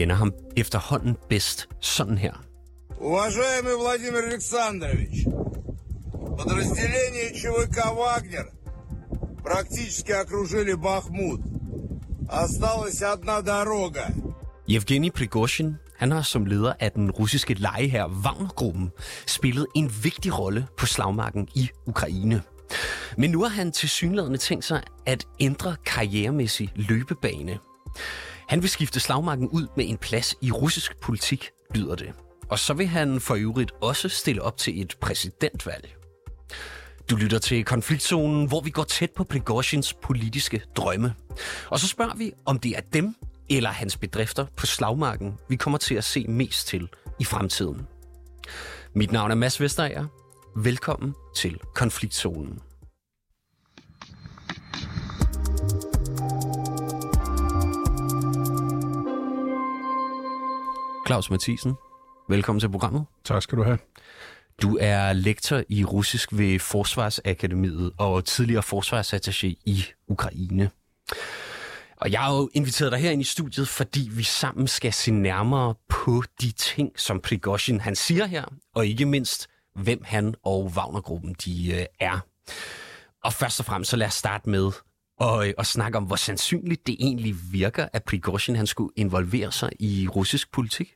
kender ham efterhånden bedst sådan her. Уважаемый Владимир Александрович, подразделение ЧВК «Вагнер» практически окружили Бахмут. Осталась одна дорога. Yevgeny Prigozhin, han har som leder af den russiske lejeherr Wagner-gruppen spillet en vigtig rolle på slagmarken i Ukraine. Men nu har han til synlædende tænkt sig at ændre karrieremæssig løbebane. Han vil skifte slagmarken ud med en plads i russisk politik, lyder det. Og så vil han for øvrigt også stille op til et præsidentvalg. Du lytter til konfliktzonen, hvor vi går tæt på Prigozhins politiske drømme. Og så spørger vi, om det er dem eller hans bedrifter på slagmarken, vi kommer til at se mest til i fremtiden. Mit navn er Mads Vesterager. Velkommen til konfliktzonen. Claus Mathisen, velkommen til programmet. Tak skal du have. Du er lektor i russisk ved Forsvarsakademiet og tidligere forsvarsattaché i Ukraine. Og jeg har jo inviteret dig her ind i studiet, fordi vi sammen skal se nærmere på de ting, som Prigozhin han siger her, og ikke mindst, hvem han og Wagnergruppen de øh, er. Og først og fremmest, så lad os starte med at, øh, at snakke om, hvor sandsynligt det egentlig virker, at Prigozhin han skulle involvere sig i russisk politik.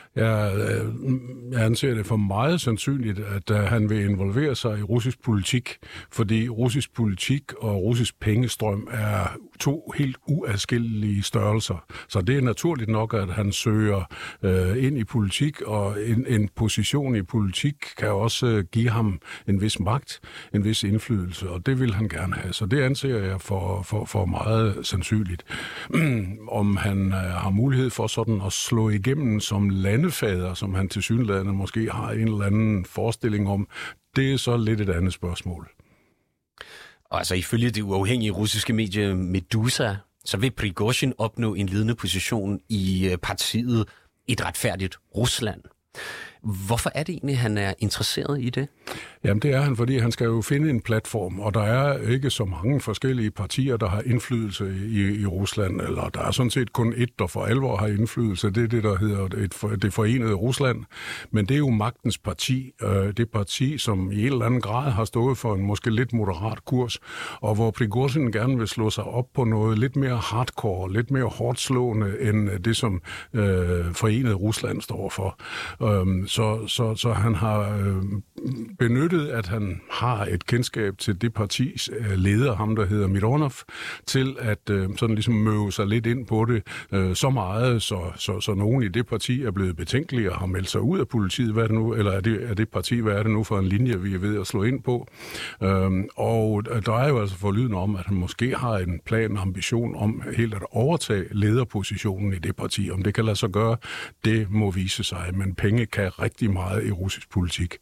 Jeg, øh, jeg anser det for meget sandsynligt, at øh, han vil involvere sig i russisk politik, fordi russisk politik og russisk pengestrøm er to helt uadskillelige størrelser. Så det er naturligt nok, at han søger øh, ind i politik, og en, en position i politik kan også øh, give ham en vis magt, en vis indflydelse, og det vil han gerne have. Så det anser jeg for, for, for meget sandsynligt. Om han øh, har mulighed for sådan at slå igennem som land landefader, som han til synlædende måske har en eller anden forestilling om, det er så lidt et andet spørgsmål. Og altså ifølge det uafhængige russiske medie Medusa, så vil Prigozhin opnå en ledende position i øh, partiet Et retfærdigt Rusland. Hvorfor er det egentlig, han er interesseret i det? Jamen det er han, fordi han skal jo finde en platform, og der er ikke så mange forskellige partier, der har indflydelse i, i Rusland, eller der er sådan set kun et, der for alvor har indflydelse. Det er det, der hedder et, det forenede Rusland. Men det er jo magtens parti. Øh, det parti, som i en eller anden grad har stået for en måske lidt moderat kurs, og hvor Prigozhin gerne vil slå sig op på noget lidt mere hardcore, lidt mere hårdt slående, end det, som øh, forenede Rusland står for. Øh, så, så, så han har øh, benyttet, at han har et kendskab til det partis øh, leder, ham der hedder Mironov, til at øh, sådan ligesom møve sig lidt ind på det øh, så meget, så, så, så nogen i det parti er blevet betænkelige og har meldt sig ud af politiet, hvad er det nu, eller er det, er det parti, hvad er det nu for en linje, vi er ved at slå ind på. Øhm, øh, og der er jo altså forlyden om, at han måske har en plan og ambition om helt at overtage lederpositionen i det parti. Om det kan lade sig gøre, det må vise sig, men penge kan rigtig meget i russisk politik.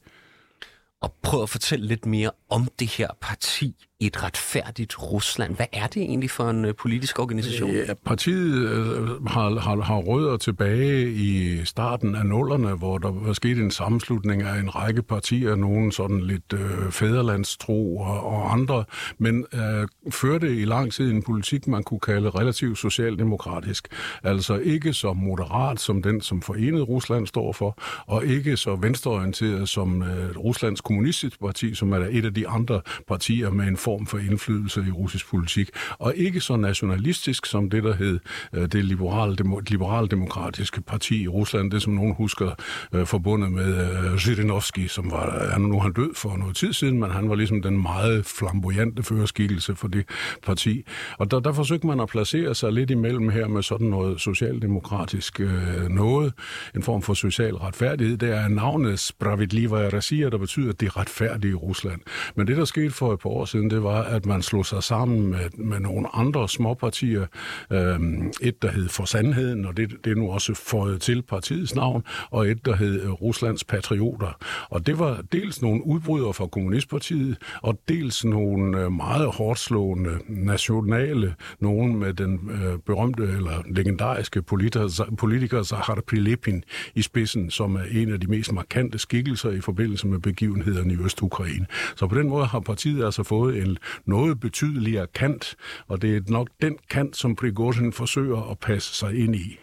Og prøve at fortælle lidt mere om det her parti et retfærdigt Rusland. Hvad er det egentlig for en øh, politisk organisation? Ja, partiet øh, har, har, har rødder tilbage i starten af nullerne, hvor der var sket en sammenslutning af en række partier, nogle sådan lidt øh, fæderlandstro og, og andre, men øh, førte i lang tid en politik, man kunne kalde relativt socialdemokratisk. Altså ikke så moderat som den, som Forenet Rusland står for, og ikke så venstreorienteret som øh, Ruslands kommunistiske parti, som er et af de andre partier med en form for indflydelse i russisk politik, og ikke så nationalistisk som det, der hed øh, det liberale, liberaldemokratiske parti i Rusland, det som nogen husker øh, forbundet med øh, Zhirinovski, som var, han nu han død for noget tid siden, men han var ligesom den meget flamboyante førerskikkelse for det parti. Og der, der forsøgte man at placere sig lidt imellem her med sådan noget socialdemokratisk øh, noget, en form for social retfærdighed. Det er navnet Spravedliva Rossiya, der betyder det retfærdige Rusland. Men det, der skete for et par år siden, det var, at man slog sig sammen med, med nogle andre småpartier. Øhm, et, der hed For Sandheden, og det, det er nu også fået til partiets navn, og et, der hed øh, Ruslands Patrioter. Og det var dels nogle udbrydere fra Kommunistpartiet, og dels nogle øh, meget hårdt slående nationale, nogen med den øh, berømte eller legendariske politiker, politiker Zahar Prilepin i spidsen, som er en af de mest markante skikkelser i forbindelse med begivenhederne i Øst-Ukraine. Så på den måde har partiet altså fået en noget betydeligere kant, og det er nok den kant, som Prigozhin forsøger at passe sig ind i.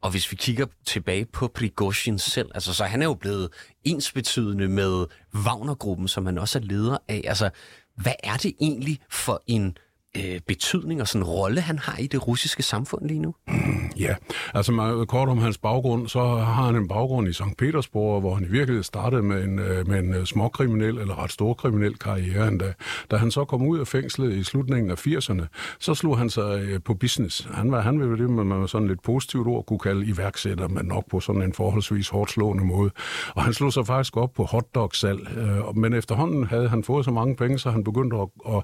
Og hvis vi kigger tilbage på Prigozhin selv, altså så han er jo blevet ensbetydende med Wagnergruppen, som han også er leder af. Altså, hvad er det egentlig for en øh, betydning og sådan rolle, han har i det russiske samfund lige nu? Mm, ja, altså man, kort om hans baggrund, så har han en baggrund i St. Petersborg, hvor han i virkeligheden startede med en, øh, med en øh, småkriminel eller ret stor kriminel karriere endda. Da han så kom ud af fængslet i slutningen af 80'erne, så slog han sig øh, på business. Han var, han ville det, man sådan lidt positivt ord kunne kalde iværksætter, men nok på sådan en forholdsvis hårdt slående måde. Og han slog sig faktisk op på hotdog-salg, men efterhånden havde han fået så mange penge, så han begyndte at, at,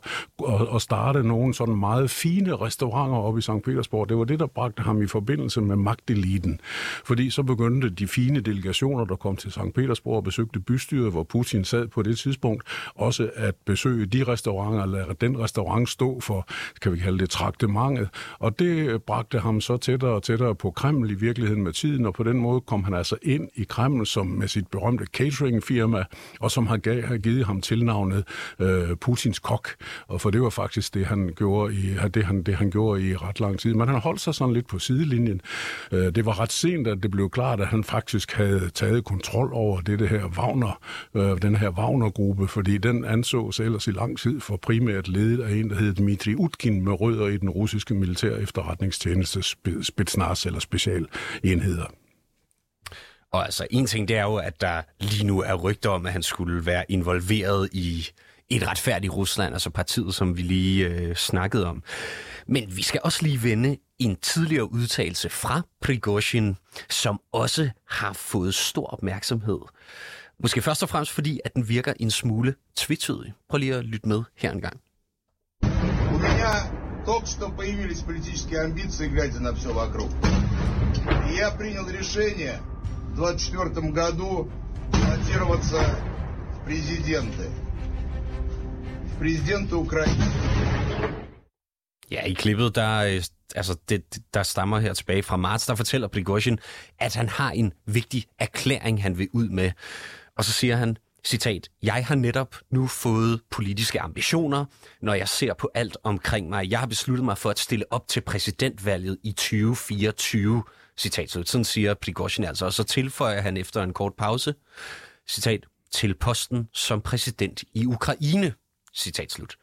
at, at starte nogle sådan meget fine restauranter op i St. Petersborg. Det var det, der bragte ham i forbindelse med magteliten. Fordi så begyndte de fine delegationer, der kom til St. Petersborg og besøgte bystyret, hvor Putin sad på det tidspunkt, også at besøge de restauranter, eller den restaurant stå for, kan vi kalde det, traktementet. Og det bragte ham så tættere og tættere på Kreml i virkeligheden med tiden, og på den måde kom han altså ind i Kreml som med sit berømte cateringfirma, og som har, gav, har givet ham tilnavnet øh, Putins kok. Og for det var faktisk det, han gjorde i, det, han, det, han gjorde i ret lang tid. Men han holdt sig sådan lidt på sidelinjen. Øh, det var ret sent, at det blev klart, at han faktisk havde taget kontrol over det, det her Wagner, øh, den her Wagner-gruppe, fordi den ansås ellers i lang tid for primært ledet af en, der hed Dmitri Utkin med rødder i den russiske militær efterretningstjeneste Spetsnaz eller specialenheder. Og altså, en ting det er jo, at der lige nu er rygter om, at han skulle være involveret i et retfærdigt Rusland, altså partiet, som vi lige øh, snakkede om. Men vi skal også lige vende en tidligere udtalelse fra Prigozhin, som også har fået stor opmærksomhed. Måske først og fremmest fordi, at den virker en smule tvetydig. Prøv lige at lytte med her en gang. У меня только что появились политические амбиции, глядя на все вокруг. И я принял решение в 24 году баллотироваться в президенты. В президенты Украины. Ja, i klippet, der, øh, altså det, der stammer her tilbage fra marts, der fortæller Prigozhin, at han har en vigtig erklæring, han vil ud med. Og så siger han, citat, jeg har netop nu fået politiske ambitioner, når jeg ser på alt omkring mig. Jeg har besluttet mig for at stille op til præsidentvalget i 2024. Citat, så sådan siger Prigozhin altså. Og så tilføjer han efter en kort pause, citat, til posten som præsident i Ukraine. Citat slut.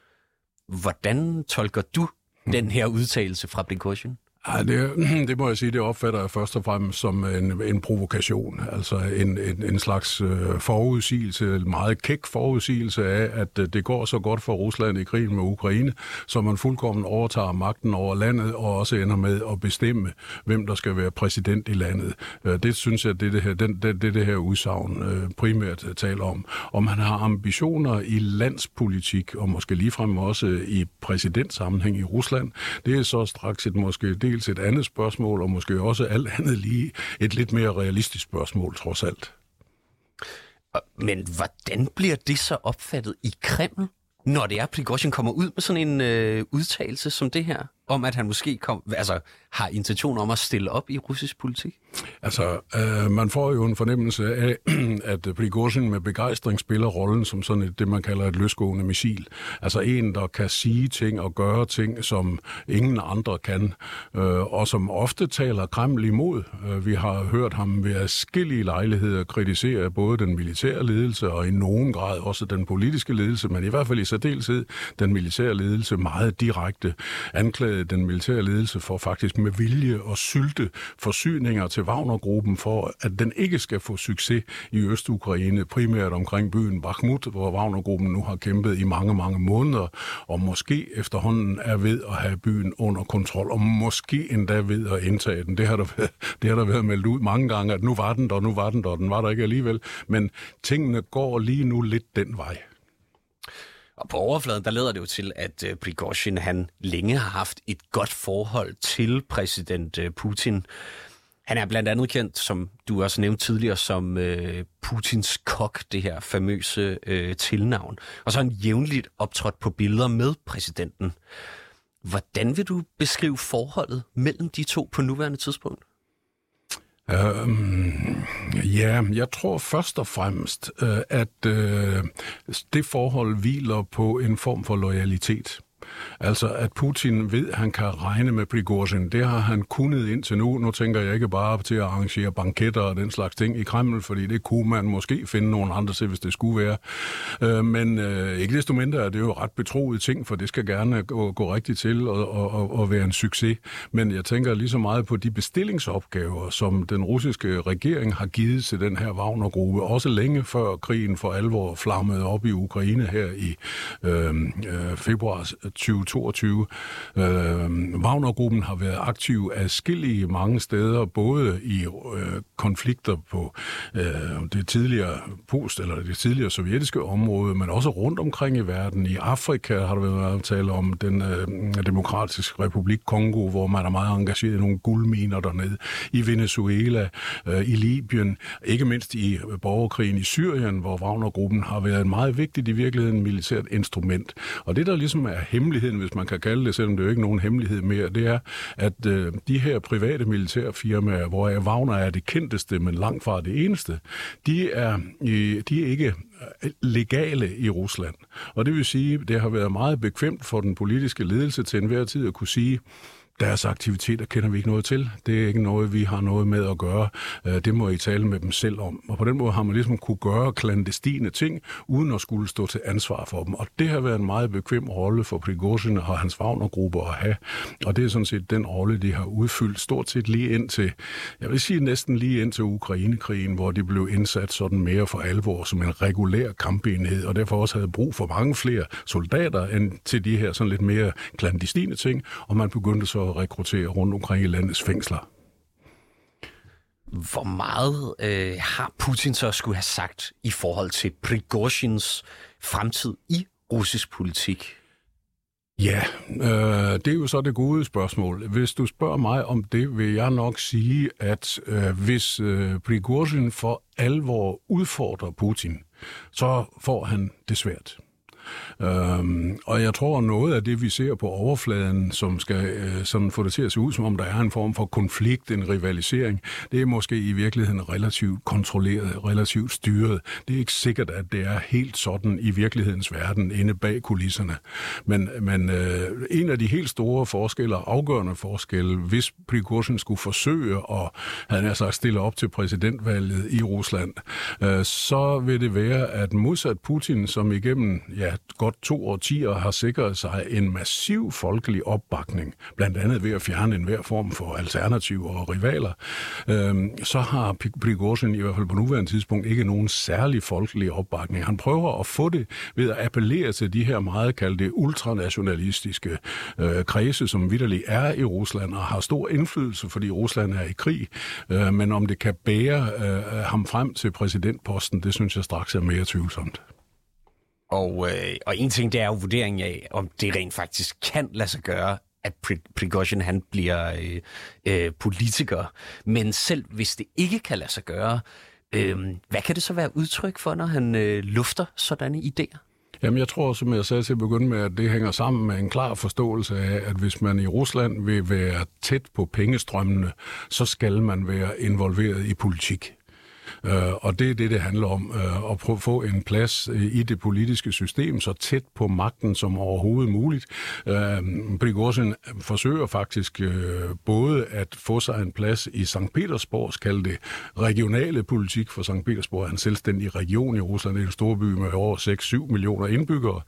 Hvordan tolker du den her udtalelse fra Prigozhin? Ja, det, det må jeg sige, det opfatter jeg først og fremmest som en, en provokation, altså en, en, en slags øh, forudsigelse, en meget kæk forudsigelse af, at øh, det går så godt for Rusland i krigen med Ukraine, så man fuldkommen overtager magten over landet og også ender med at bestemme, hvem der skal være præsident i landet. Øh, det synes jeg, det er det her, den, det, det, det her udsagn primært taler om. Om han har ambitioner i landspolitik, og måske ligefrem også i præsidentsammenhæng i Rusland, det er så straks et måske dels et andet spørgsmål, og måske også alt andet lige et lidt mere realistisk spørgsmål, trods alt. Men hvordan bliver det så opfattet i Kreml, når det er, at Prigozhin kommer ud med sådan en øh, udtalelse som det her? Om, at han måske kom, altså, har intention om at stille op i russisk politik? Altså, øh, man får jo en fornemmelse af, at Prigozhin med begejstring spiller rollen som sådan et, det, man kalder et løsgående missil. Altså en, der kan sige ting og gøre ting, som ingen andre kan, øh, og som ofte taler Kreml imod. Øh, vi har hørt ham ved forskellige lejligheder kritisere både den militære ledelse og i nogen grad også den politiske ledelse, men i hvert fald i særdeleshed den militære ledelse meget direkte anklaget Øh, den militære ledelse for faktisk med vilje at sylte forsyninger til Wagnergruppen for, at den ikke skal få succes i Øst-Ukraine, primært omkring byen Bakhmut, hvor Wagnergruppen nu har kæmpet i mange, mange måneder, og måske efterhånden er ved at have byen under kontrol, og måske endda ved at indtage den. Det har der været, det har der været meldt ud mange gange, at nu var den der, nu var den der, den var der ikke alligevel. Men tingene går lige nu lidt den vej. Og på overfladen, der leder det jo til, at øh, Prigozhin, han længe har haft et godt forhold til præsident øh, Putin. Han er blandt andet kendt, som du også nævnte tidligere, som øh, Putins kok, det her famøse øh, tilnavn. Og så har han jævnligt optrådt på billeder med præsidenten. Hvordan vil du beskrive forholdet mellem de to på nuværende tidspunkt? Øhm, ja, jeg tror først og fremmest, øh, at øh, det forhold hviler på en form for loyalitet. Altså, at Putin ved, at han kan regne med Prigozhin, det har han kunnet indtil nu. Nu tænker jeg ikke bare til at arrangere banketter og den slags ting i Kreml, fordi det kunne man måske finde nogen andre til, hvis det skulle være. Øh, men øh, ikke desto mindre er det jo ret betroet ting, for det skal gerne gå, gå rigtigt til og, og, og være en succes. Men jeg tænker lige så meget på de bestillingsopgaver, som den russiske regering har givet til den her Wagner-gruppe, også længe før krigen for alvor flammede op i Ukraine her i øh, øh, februar 2022. Øh, Wagnergruppen har været aktiv skillige mange steder, både i øh, konflikter på øh, det tidligere post- eller det tidligere sovjetiske område, men også rundt omkring i verden. I Afrika har der været tale om den øh, demokratiske republik Kongo, hvor man er meget engageret i nogle guldminer dernede. I Venezuela, øh, i Libyen, ikke mindst i borgerkrigen i Syrien, hvor Wagnergruppen har været meget vigtigt i virkeligheden militært instrument. Og det, der ligesom er hemmeligheden, hvis man kan kalde det, selvom det jo ikke nogen hemmelighed mere, det er, at øh, de her private militærfirmaer, hvor Wagner er det kendteste, men langt fra det eneste, de er, de er ikke øh, legale i Rusland. Og det vil sige, det har været meget bekvemt for den politiske ledelse til enhver tid at kunne sige, deres aktiviteter kender vi ikke noget til. Det er ikke noget, vi har noget med at gøre. Øh, det må I tale med dem selv om. Og på den måde har man ligesom kunne gøre klandestine ting, uden at skulle stå til ansvar for dem. Og det har været en meget bekvem rolle for Prigozhin og hans Wagner-grupper at have. Og det er sådan set den rolle, de har udfyldt stort set lige ind til, jeg vil sige næsten lige ind til Ukrainekrigen, hvor de blev indsat sådan mere for alvor som en regulær kampenhed, og derfor også havde brug for mange flere soldater end til de her sådan lidt mere klandestine ting, og man begyndte så at rekruttere rundt omkring i landets fængsler. Hvor meget øh, har Putin så skulle have sagt i forhold til Prigozhins fremtid i russisk politik? Ja, øh, det er jo så det gode spørgsmål. Hvis du spørger mig om det, vil jeg nok sige, at øh, hvis øh, Prigozhin for alvor udfordrer Putin, så får han det svært. Øhm, og jeg tror, noget af det, vi ser på overfladen, som skal øh, som få det til at se ud, som om der er en form for konflikt, en rivalisering, det er måske i virkeligheden relativt kontrolleret, relativt styret. Det er ikke sikkert, at det er helt sådan i virkelighedens verden, inde bag kulisserne. Men, men øh, en af de helt store forskelle, afgørende forskelle, hvis Prigozhin skulle forsøge at han er sagt, stille op til præsidentvalget i Rusland, øh, så vil det være, at modsat Putin, som igennem ja, godt to årtier har sikret sig en massiv folkelig opbakning, blandt andet ved at fjerne enhver form for alternativer og rivaler, øh, så har Prigozhin i hvert fald på nuværende tidspunkt ikke nogen særlig folkelig opbakning. Han prøver at få det ved at appellere til de her meget kaldte ultranationalistiske øh, kredse, som vidderligt er i Rusland og har stor indflydelse, fordi Rusland er i krig. Øh, men om det kan bære øh, ham frem til præsidentposten, det synes jeg straks er mere tvivlsomt. Og, øh, og en ting, det er jo vurderingen af, om det rent faktisk kan lade sig gøre, at Prigozhin han bliver øh, øh, politiker. Men selv hvis det ikke kan lade sig gøre, øh, hvad kan det så være udtryk for, når han øh, lufter sådanne idéer? Jamen, jeg tror, som jeg sagde til at begynde med, at det hænger sammen med en klar forståelse af, at hvis man i Rusland vil være tæt på pengestrømmene, så skal man være involveret i politik. Øh, og det er det, det handler om, øh, at prøve at få en plads øh, i det politiske system så tæt på magten som overhovedet muligt. Øh, Prigozhin forsøger faktisk øh, både at få sig en plads i St. Petersborgs kaldte regionale politik, for St. Petersborg er en selvstændig region i Rusland, det er en stor by med over 6-7 millioner indbyggere.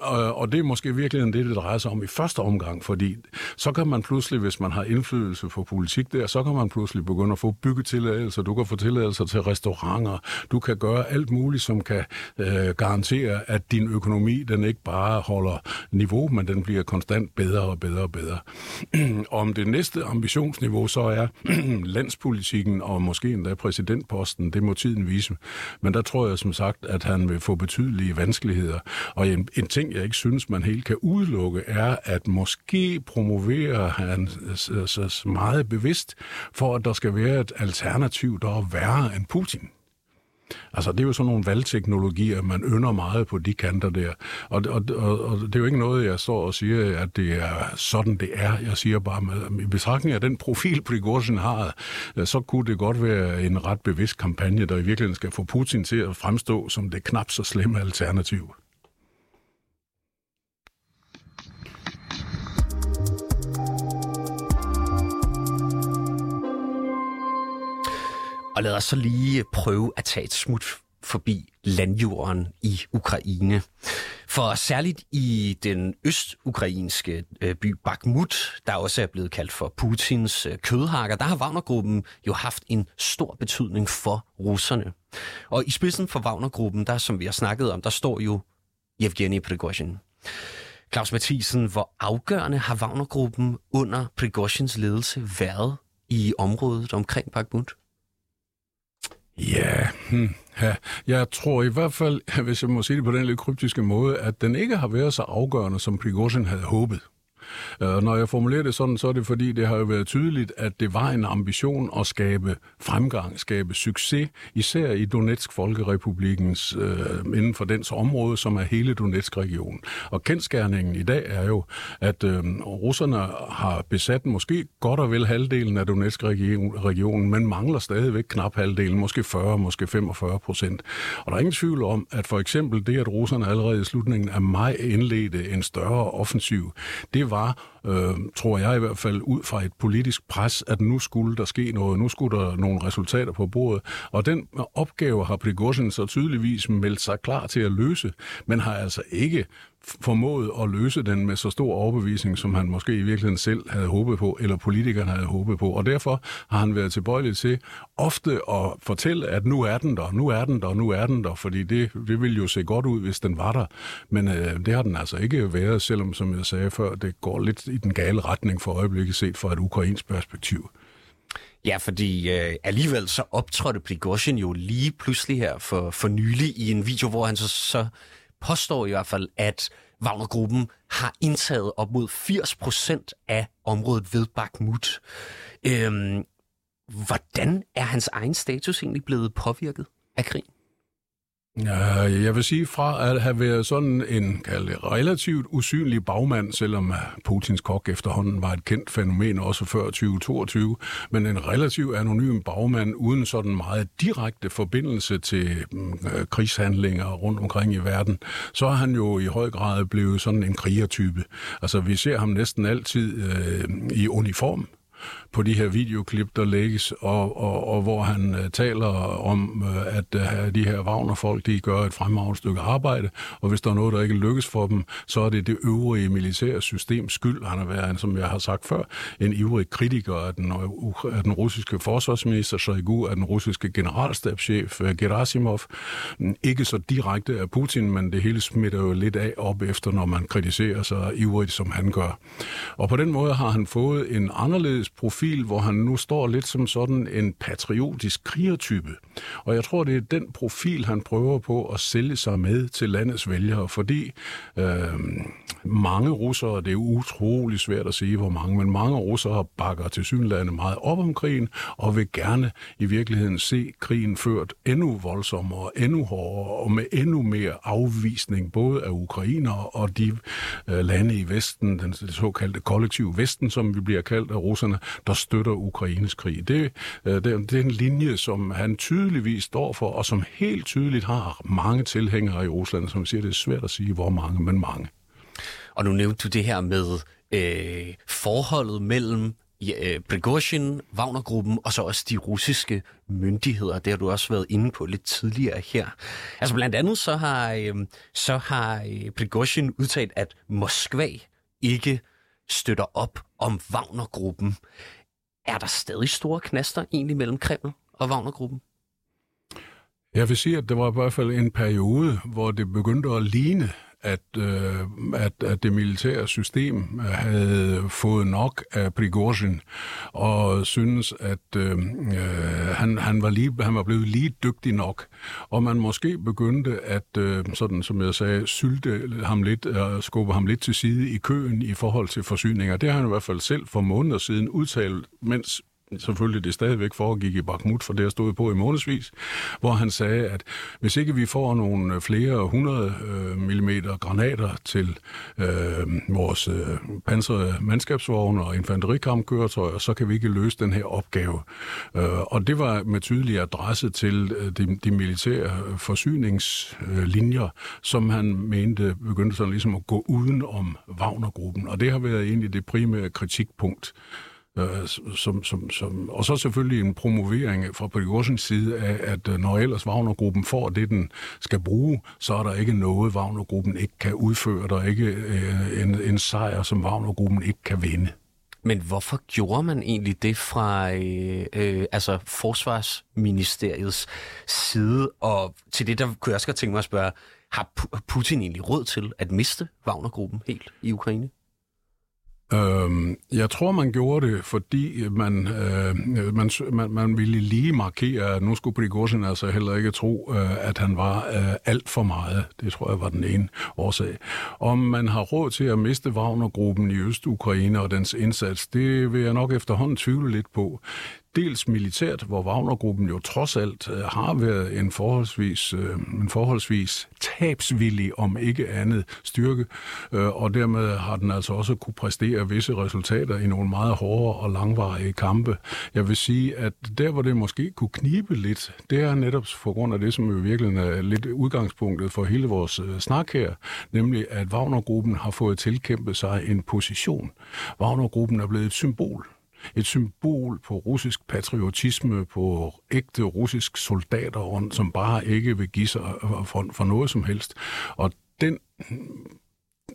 og det er måske virkelig det, det drejer sig om i første omgang, fordi så kan man pludselig, hvis man har indflydelse på politik der, så kan man pludselig begynde at få byggetilladelser, du kan få tilladelser tilladelser til restauranter. Du kan gøre alt muligt, som kan øh, garantere, at din økonomi den ikke bare holder niveau, men den bliver konstant bedre og bedre og bedre. Om det næste ambitionsniveau så er landspolitikken og måske endda præsidentposten, det må tiden vise. Men der tror jeg som sagt, at han vil få betydelige vanskeligheder. Og en, en ting, jeg ikke synes, man helt kan udelukke, er, at måske promoverer han så meget bevidst for, at der skal være et alternativ, der er værre værre end Putin. Altså, det er jo sådan nogle valgteknologier, man ynder meget på de kanter der. Og, og, og, og det er jo ikke noget, jeg står og siger, at det er sådan, det er. Jeg siger bare, med, i betragtning af den profil, Prigozhin har, så kunne det godt være en ret bevidst kampagne, der i virkeligheden skal få Putin til at fremstå som det knap så slemme alternativ. Og lad os så lige prøve at tage et smut forbi landjorden i Ukraine. For særligt i den østukrainske øh, by Bakhmut, der også er blevet kaldt for Putins øh, kødhakker, der har Wagnergruppen jo haft en stor betydning for russerne. Og i spidsen for Wagnergruppen, der som vi har snakket om, der står jo Yevgeni Prigozhin. Claus Mathisen, hvor afgørende har Wagnergruppen under Prigozhins ledelse været i området omkring Bakhmut? Ja, hmm, ja, jeg tror i hvert fald, hvis jeg må sige det på den lidt kryptiske måde, at den ikke har været så afgørende, som Prigozhin havde håbet. Uh, når jeg formulerer det sådan, så er det fordi, det har jo været tydeligt, at det var en ambition at skabe fremgang, skabe succes, især i Donetsk Folkerepublikens, øh, inden for dens område, som er hele Donetsk-regionen. Og kendskærningen i dag er jo, at øh, russerne har besat måske godt og vel halvdelen af Donetsk-regionen, men mangler stadigvæk knap halvdelen, måske 40, måske 45 procent. Og der er ingen tvivl om, at for eksempel det, at russerne allerede i slutningen af maj indledte en større offensiv, det var, øh, tror jeg i hvert fald, ud fra et politisk pres, at nu skulle der ske noget, nu skulle der nogle resultater på bordet. Og den opgave har Prigozhin så tydeligvis meldt sig klar til at løse, men har altså ikke formået at løse den med så stor overbevisning, som han måske i virkeligheden selv havde håbet på, eller politikerne havde håbet på. Og derfor har han været tilbøjelig til ofte at fortælle, at nu er den der, nu er den der, nu er den der, fordi det, det ville jo se godt ud, hvis den var der. Men øh, det har den altså ikke været, selvom, som jeg sagde før, det går lidt i den gale retning for øjeblikket set fra et ukrainsk perspektiv. Ja, fordi øh, alligevel så optrådte Prigozhin jo lige pludselig her for, for nylig i en video, hvor han så, så påstår i hvert fald, at Wagnergruppen har indtaget op mod 80 procent af området ved Bakhmut. Øhm, hvordan er hans egen status egentlig blevet påvirket af krigen? Ja, jeg vil sige fra at have været sådan en kaldt relativt usynlig bagmand, selvom Putins kok efterhånden var et kendt fænomen også før 2022, men en relativt anonym bagmand uden sådan meget direkte forbindelse til mm, øh, krigshandlinger rundt omkring i verden, så er han jo i høj grad blevet sådan en krigertype. Altså vi ser ham næsten altid øh, i uniform, på de her videoklip, der lægges, og, og, og hvor han øh, taler om, øh, at øh, de her Wagner-folk, de gør et fremragende stykke arbejde, og hvis der er noget, der ikke lykkes for dem, så er det det øvrige militære systems skyld. Han har været, som jeg har sagt før, en ivrig kritiker af den, øh, af den russiske forsvarsminister Shoigu, af den russiske generalstabschef øh, Gerasimov. Ikke så direkte af Putin, men det hele smitter jo lidt af op efter, når man kritiserer sig ivrigt, som han gør. Og på den måde har han fået en anderledes profil, hvor han nu står lidt som sådan en patriotisk krigertype. Og jeg tror, det er den profil, han prøver på at sælge sig med til landets vælgere, fordi øh, mange russere, det er utrolig svært at sige, hvor mange, men mange russere bakker til synlande meget op om krigen, og vil gerne i virkeligheden se krigen ført endnu voldsommere, endnu hårdere, og med endnu mere afvisning, både af ukrainere og de øh, lande i Vesten, den såkaldte kollektiv Vesten, som vi bliver kaldt af russerne, der støtter Ukraines krig. Det, øh, det, det er en linje, som han tydeligvis står for, og som helt tydeligt har mange tilhængere i Rusland, som siger, det er svært at sige, hvor mange, men mange. Og nu nævnte du det her med øh, forholdet mellem ja, øh, Prigozhin, Wagnergruppen og så også de russiske myndigheder. Det har du også været inde på lidt tidligere her. Altså blandt andet så har, øh, så har øh, Prigozhin udtalt, at Moskva ikke støtter op om Wagnergruppen. Er der stadig store knaster egentlig mellem Kreml og Wagnergruppen? Jeg vil sige, at det var i hvert fald en periode, hvor det begyndte at ligne, at, øh, at, at det militære system øh, havde fået nok af Prigozhin, og synes, at øh, øh, han, han, var lige, han var blevet lige dygtig nok. Og man måske begyndte at, øh, sådan som jeg sagde, sylte ham lidt, og skubbe ham lidt til side i køen i forhold til forsyninger. Det har han i hvert fald selv for måneder siden udtalt, mens selvfølgelig det stadigvæk foregik i Bakhmut, for det stod på i månedsvis, hvor han sagde, at hvis ikke vi får nogle øh, flere 100 øh, mm granater til øh, vores øh, pansrede mandskabsvogne og infanterikampkøretøjer, så kan vi ikke løse den her opgave. Øh, og det var med tydelig adresse til øh, de, de militære forsyningslinjer, som han mente begyndte sådan ligesom at gå uden om Wagnergruppen. Og det har været egentlig det primære kritikpunkt Øh, som, som, som, og så selvfølgelig en promovering fra Prigozhins side af, at øh, når ellers Wagnergruppen får det, den skal bruge, så er der ikke noget, Wagnergruppen ikke kan udføre. Der er ikke øh, en, en sejr, som Wagnergruppen ikke kan vinde. Men hvorfor gjorde man egentlig det fra øh, øh, altså Forsvarsministeriets side? Og til det, der kunne jeg også godt tænke mig at spørge, har Putin egentlig råd til at miste Wagnergruppen helt i Ukraine? Øhm, jeg tror, man gjorde det, fordi øh, man, øh, man, man, man ville lige markere, at nu skulle Prigozhin altså heller ikke tro, øh, at han var øh, alt for meget. Det tror jeg var den ene årsag. Om man har råd til at miste Wagner-gruppen i Øst-Ukraine og dens indsats, det vil jeg nok efterhånden tvivle lidt på dels militært, hvor Wagnergruppen jo trods alt øh, har været en forholdsvis, øh, en forholdsvis tabsvillig, om ikke andet, styrke, øh, og dermed har den altså også kunne præstere visse resultater i nogle meget hårde og langvarige kampe. Jeg vil sige, at der, hvor det måske kunne knibe lidt, det er netop på grund af det, som jo virkelig er lidt udgangspunktet for hele vores øh, snak her, nemlig at Wagnergruppen har fået tilkæmpet sig en position. Wagnergruppen er blevet et symbol et symbol på russisk patriotisme, på ægte russisk soldater, som bare ikke vil give sig for, for noget som helst. Og den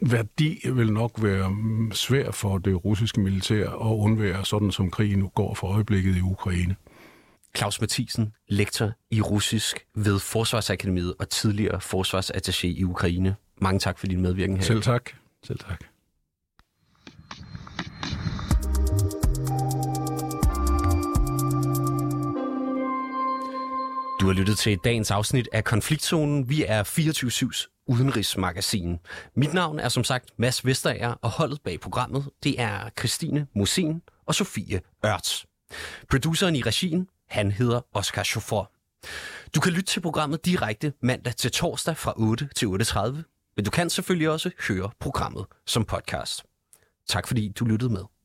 værdi vil nok være svær for det russiske militær at undvære, sådan som krigen nu går for øjeblikket i Ukraine. Claus Mathisen, lektor i russisk ved Forsvarsakademiet og tidligere forsvarsattaché i Ukraine. Mange tak for din medvirken her. Selv tak. Selv tak. Du har lyttet til dagens afsnit af Konfliktzonen. Vi er 24-7's udenrigsmagasin. Mit navn er som sagt Mads Vesterager, og holdet bag programmet, det er Christine Mosin og Sofie Ørts. Produceren i regien, han hedder Oscar Chauffeur. Du kan lytte til programmet direkte mandag til torsdag fra 8 til 8.30, men du kan selvfølgelig også høre programmet som podcast. Tak fordi du lyttede med.